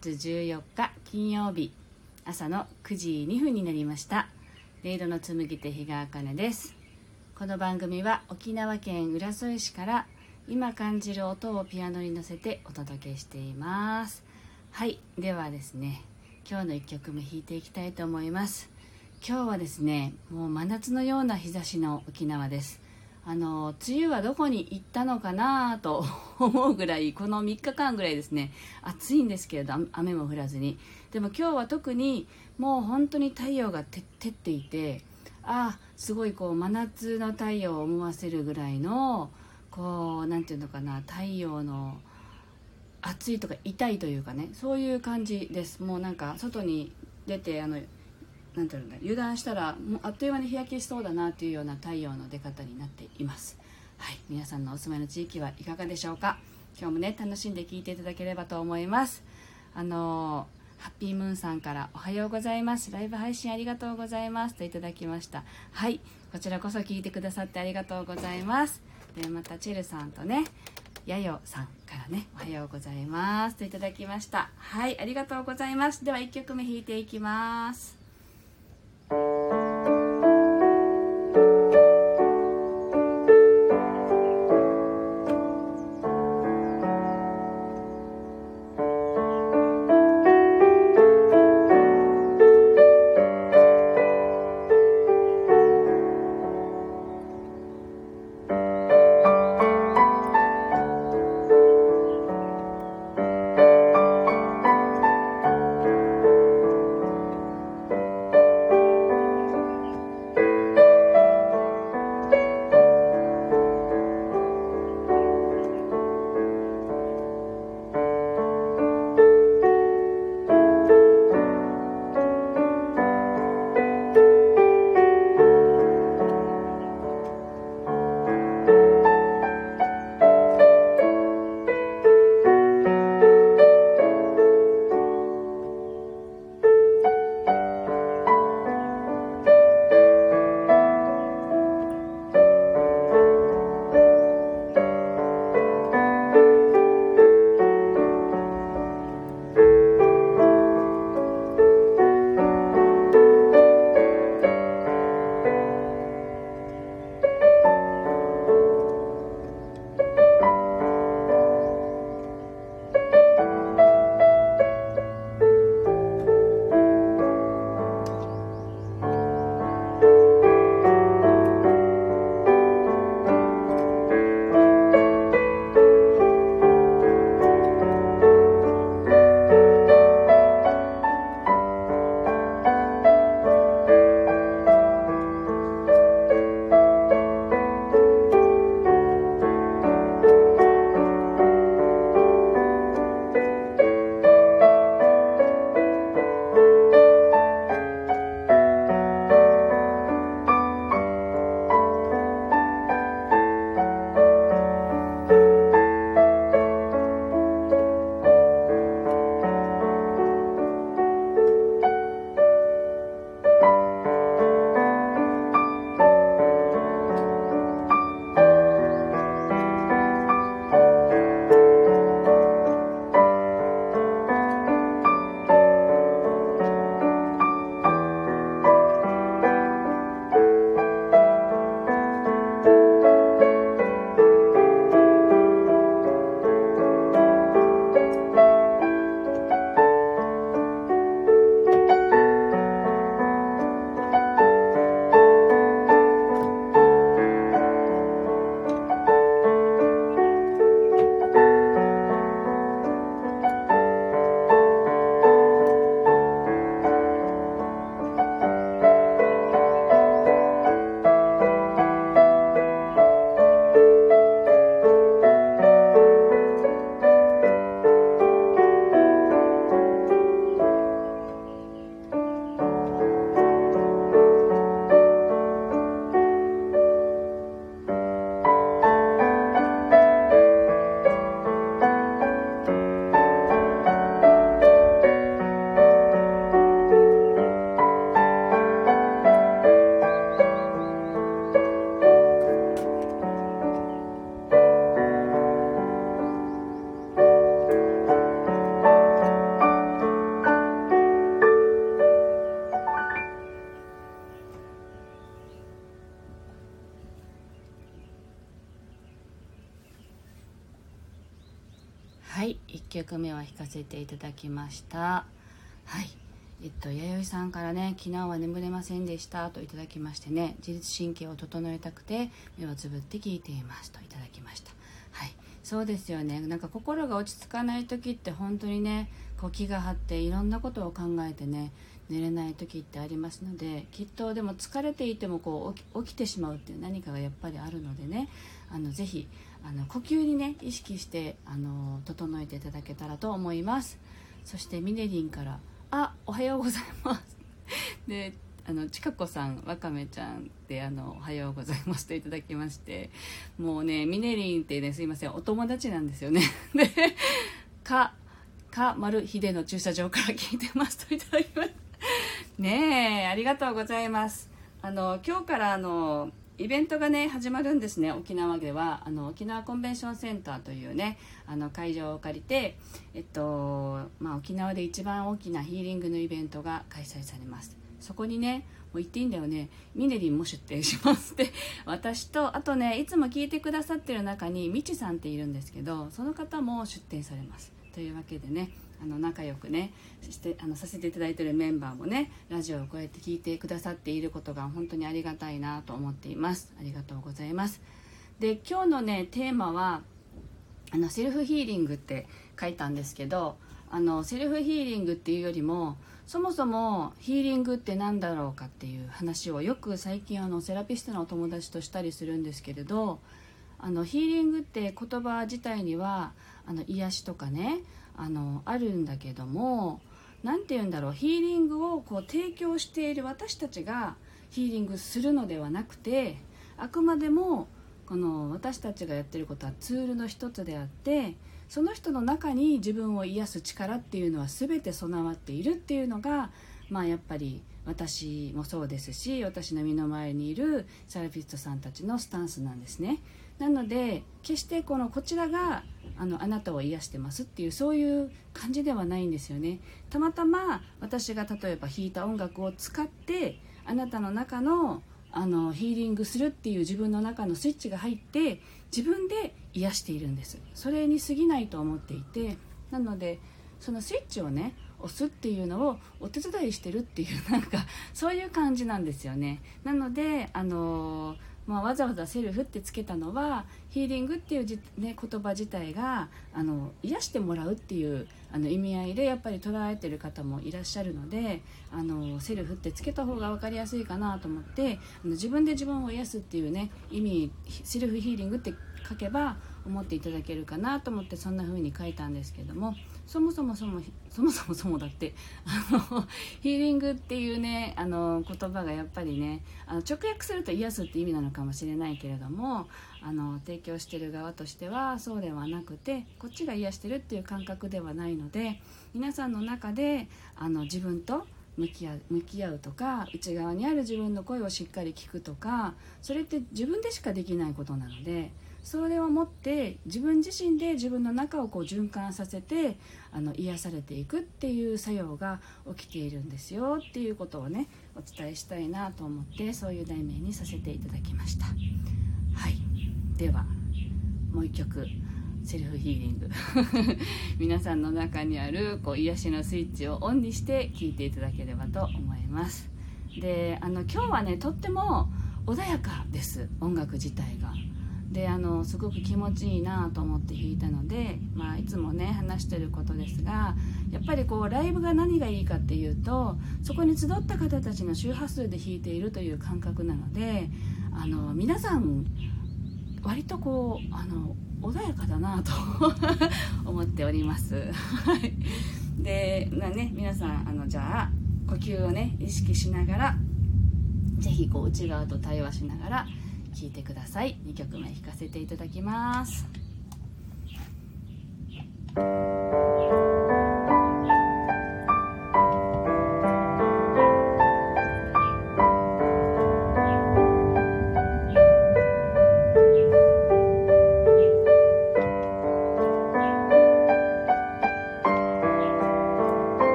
月14日金曜日。朝の9時2分になりました。レイドの紡ぎ手日川茜です。この番組は沖縄県浦添市から今感じる音をピアノに乗せてお届けしています。はいではですね今日の1曲目弾いていきたいと思います。今日はですねもう真夏のような日差しの沖縄です。あの梅雨はどこに行ったのかなと 思うぐらいこの3日間ぐらいですね。暑いんですけれど雨も降らずに。でも今日は特にもう本当に太陽が照っていてああすごいこう真夏の太陽を思わせるぐらいのこう何て言うのかな太陽の暑いとか痛いというかねそういう感じです。もうなんか外に出てあのなんていうんだ油断したらもうあっという間に日焼けしそうだなというような太陽の出方になっています。はい。皆さんのお住まいの地域はいかがでしょうか？今日もね楽しんで聞いていただければと思います。あのハッピームーンさんからおはようございます。ライブ配信ありがとうございますといただきました。はい。こちらこそ聞いてくださってありがとうございます。でまたチェルさんとねやよさんからねおはようございますといただきました。はいありがとうございます。では1曲目弾いていきます。かせていただきました。はい。えっと弥生さんからね「昨日は眠れませんでした」といただきましてね自律神経を整えたくて目をつぶって聞いています。といただきました。はい。そうですよね。なんか心が落ち着かない時って本当にねこう気が張っていろんなことを考えてね寝れない時ってありますのできっとでも疲れていてもこう起きてしまうっていう何かがやっぱりあるのでねあのぜひあの呼吸にね意識してあの整えていただけたらと思います。そしてミネリンから「あおはようございます」であのちかこさんわかめちゃんであの「おはようございます」といただきましてもうねミネリンってねすいませんお友達なんですよね。で「か」か丸秀の駐車場から聞いてますといただきましたねえありがとうございます。あの今日からあのイベントがね始まるんですね。沖縄では。あの沖縄コンベンションセンターというねあの会場を借りて、えっとまあ、沖縄で一番大きなヒーリングのイベントが開催されます。そこにねもう言っていいんだよね。ミネリンも出店しますって。私とあとねいつも聞いてくださってる中にみちさんっているんですけどその方も出店されます。というわけでねあの仲良くねしてあのさせていただいてるメンバーもねラジオをこうやって聞いてくださっていることが本当にありがたいなと思っています。ありがとうございます。で今日のねテーマはあのセルフヒーリングって書いたんですけどあのセルフヒーリングっていうよりもそもそもヒーリングって何だろうかっていう話をよく最近あのセラピストのお友達としたりするんですけれどあのヒーリングって言葉自体にはあの癒しとかねあのあるんだけども何て言うんだろうヒーリングをこう提供している私たちがヒーリングするのではなくてあくまでもこの私たちがやってることはツールの一つであってその人の中に自分を癒す力っていうのは全て備わっているっていうのがまあやっぱり私もそうですし私の身の前にいるセラピストさんたちのスタンスなんですね。なので決してこのこちらがあのあなたを癒してますっていうそういう感じではないんですよね。たまたま私が例えば弾いた音楽を使ってあなたの中のあのヒーリングするっていう自分の中のスイッチが入って自分で癒しているんです。それに過ぎないと思っていてなのでそのスイッチをね押すっていうのをお手伝いしてるっていうなんかそういう感じなんですよね。なのであのーまあ、わざわざセルフってつけたのはヒーリングっていうじ、ね、言葉自体があの癒してもらうっていうあの意味合いでやっぱり捉えてる方もいらっしゃるのであのセルフってつけた方が分かりやすいかなと思ってあの自分で自分を癒すっていうね意味セルフヒーリングって書けば思っていただけるかなと思ってそんな風に書いたんですけどもそもそもそもそもそもそもだってあのヒーリングっていうねあの言葉がやっぱりねあの直訳すると癒すって意味なのかもしれないけれどもあの提供してる側としてはそうではなくてこっちが癒してるっていう感覚ではないので皆さんの中であの自分と向き合う向き合うとか内側にある自分の声をしっかり聞くとかそれって自分でしかできないことなのでそれを持って自分自身で自分の中をこう循環させてあの癒されていくっていう作用が起きているんですよっていうことをねお伝えしたいなと思ってそういう題名にさせていただきました。はい。ではもう一曲セルフヒーリング。皆さんの中にあるこう癒しのスイッチをオンにして聴いていただければと思います。であの今日はねとっても穏やかです。音楽自体が。であのすごく気持ちいいなと思って弾いたので、まあ、いつもね話してることですがやっぱりこうライブが何がいいかっていうとそこに集った方たちの周波数で弾いているという感覚なのであの皆さん割とこうあの穏やかだなと 思っております。で、まあね、皆さんあのじゃあ呼吸をね意識しながら是非こう内側と対話しながら聴いてください。2曲目弾かせていただきます。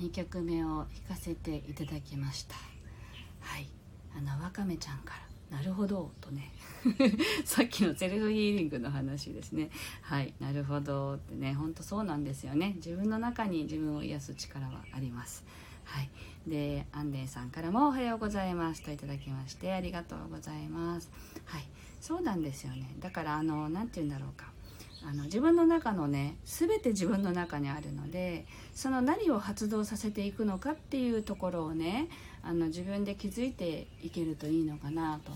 2曲目を弾かせていただきました。はい。あのわかめちゃんから「なるほど」とね。さっきのセルフヒーリングの話ですね。はい。なるほどってね。ほんとそうなんですよね。自分の中に自分を癒す力はあります。はい、でアンデンさんからも「おはようございます」といただきましてありがとうございます。はい。そうなんですよね。だからあの何て言うんだろうか。あの自分の中のね全て自分の中にあるのでその何を発動させていくのかっていうところをねあの自分で気づいていけるといいのかなと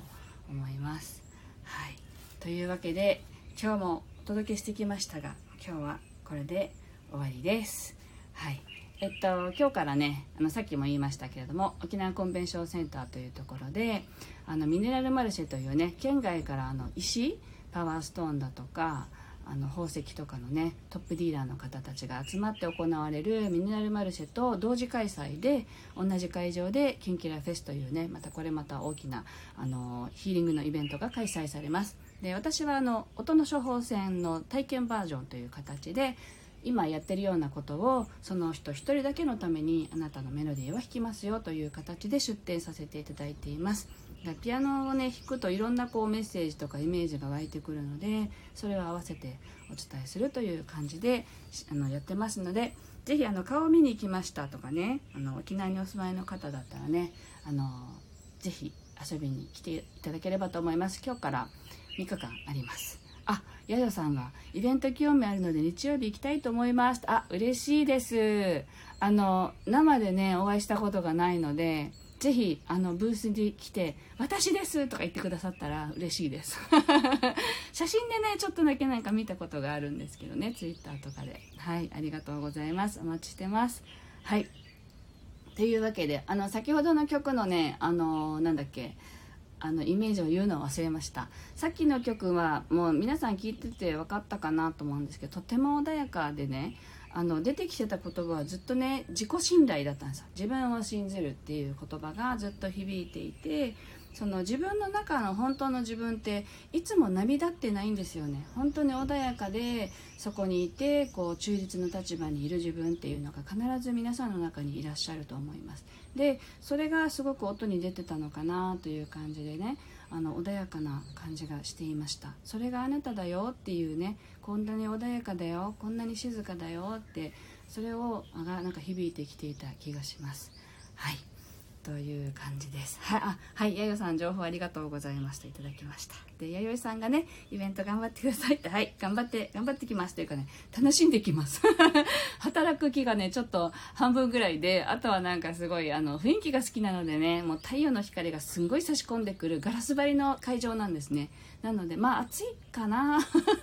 思います。はい、というわけで今日もお届けしてきましたが今日はこれで終わりです。はいえっと、今日からねあのさっきも言いましたけれども沖縄コンベンションセンターというところであのミネラルマルシェというね県外からあの石パワーストーンだとかあの宝石とかのねトップディーラーの方たちが集まって行われるミネラルマルシェと同時開催で同じ会場でキンキラフェスというねまたこれまた大きなあのヒーリングのイベントが開催されます。で私はあの音の処方箋の体験バージョンという形で今やってるようなことをその人一人だけのためにあなたのメロディーを弾きますよという形で出展させていただいています。ピアノをね弾くといろんなこうメッセージとかイメージが湧いてくるのでそれを合わせてお伝えするという感じであのやってますので是非あの顔を見に行きましたとかねあの沖縄にお住まいの方だったらねあのぜひ遊びに来ていただければと思います。今日から3日間あります。あやよさんがイベント興味あるので日曜日行きたいと思います。あ嬉しいです。あの生でねお会いしたことがないのでぜひあのブースに来て「私です」とか言ってくださったら嬉しいです。写真でねちょっとだけなんか見たことがあるんですけどねツイッターとかで。はいありがとうございます。お待ちしてます。はい。というわけであの先ほどの曲のねあのなんだっけあのイメージを言うのを忘れました。さっきの曲はもう皆さん聞いてて分かったかなと思うんですけどとても穏やかでねあの出てきてた言葉はずっとね自己信頼だったんですよ。自分を信じるっていう言葉がずっと響いていてその自分の中の本当の自分っていつも波立ってないんですよね。本当に穏やかでそこにいてこう中立の立場にいる自分っていうのが必ず皆さんの中にいらっしゃると思いますでそれがすごく音に出てたのかなという感じでねあの穏やかな感じがしていました。それがあなただよっていうねこんなに穏やかだよこんなに静かだよってそれをがなんか響いてきていた気がします。はい。という感じです。はい、あ、はい、やよさん情報ありがとうございましたいただきました。で、やよさんがね、イベント頑張ってくださいって、はい、頑張って、頑張ってきますというかね、楽しんできます。働く気がね、ちょっと半分ぐらいで、あとはなんかすごい、あの、雰囲気が好きなのでね、もう太陽の光がすんごい差し込んでくるガラス張りの会場なんですね。なので、まあ暑いかな。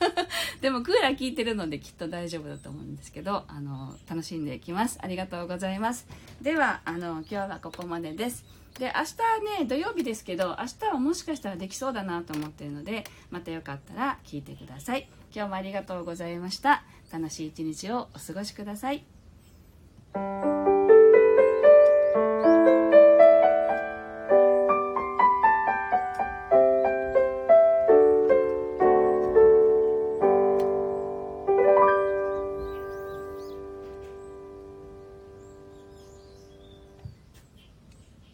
でもクーラー効いてるのできっと大丈夫だと思うんですけど、あの、楽しんでいきます。ありがとうございます。では、あの、今日はここまでです。で、明日ね、土曜日ですけど、明日はもしかしたらできそうだなと思ってるので、またよかったら聞いてください。今日もありがとうございました。楽しい一日をお過ごしください。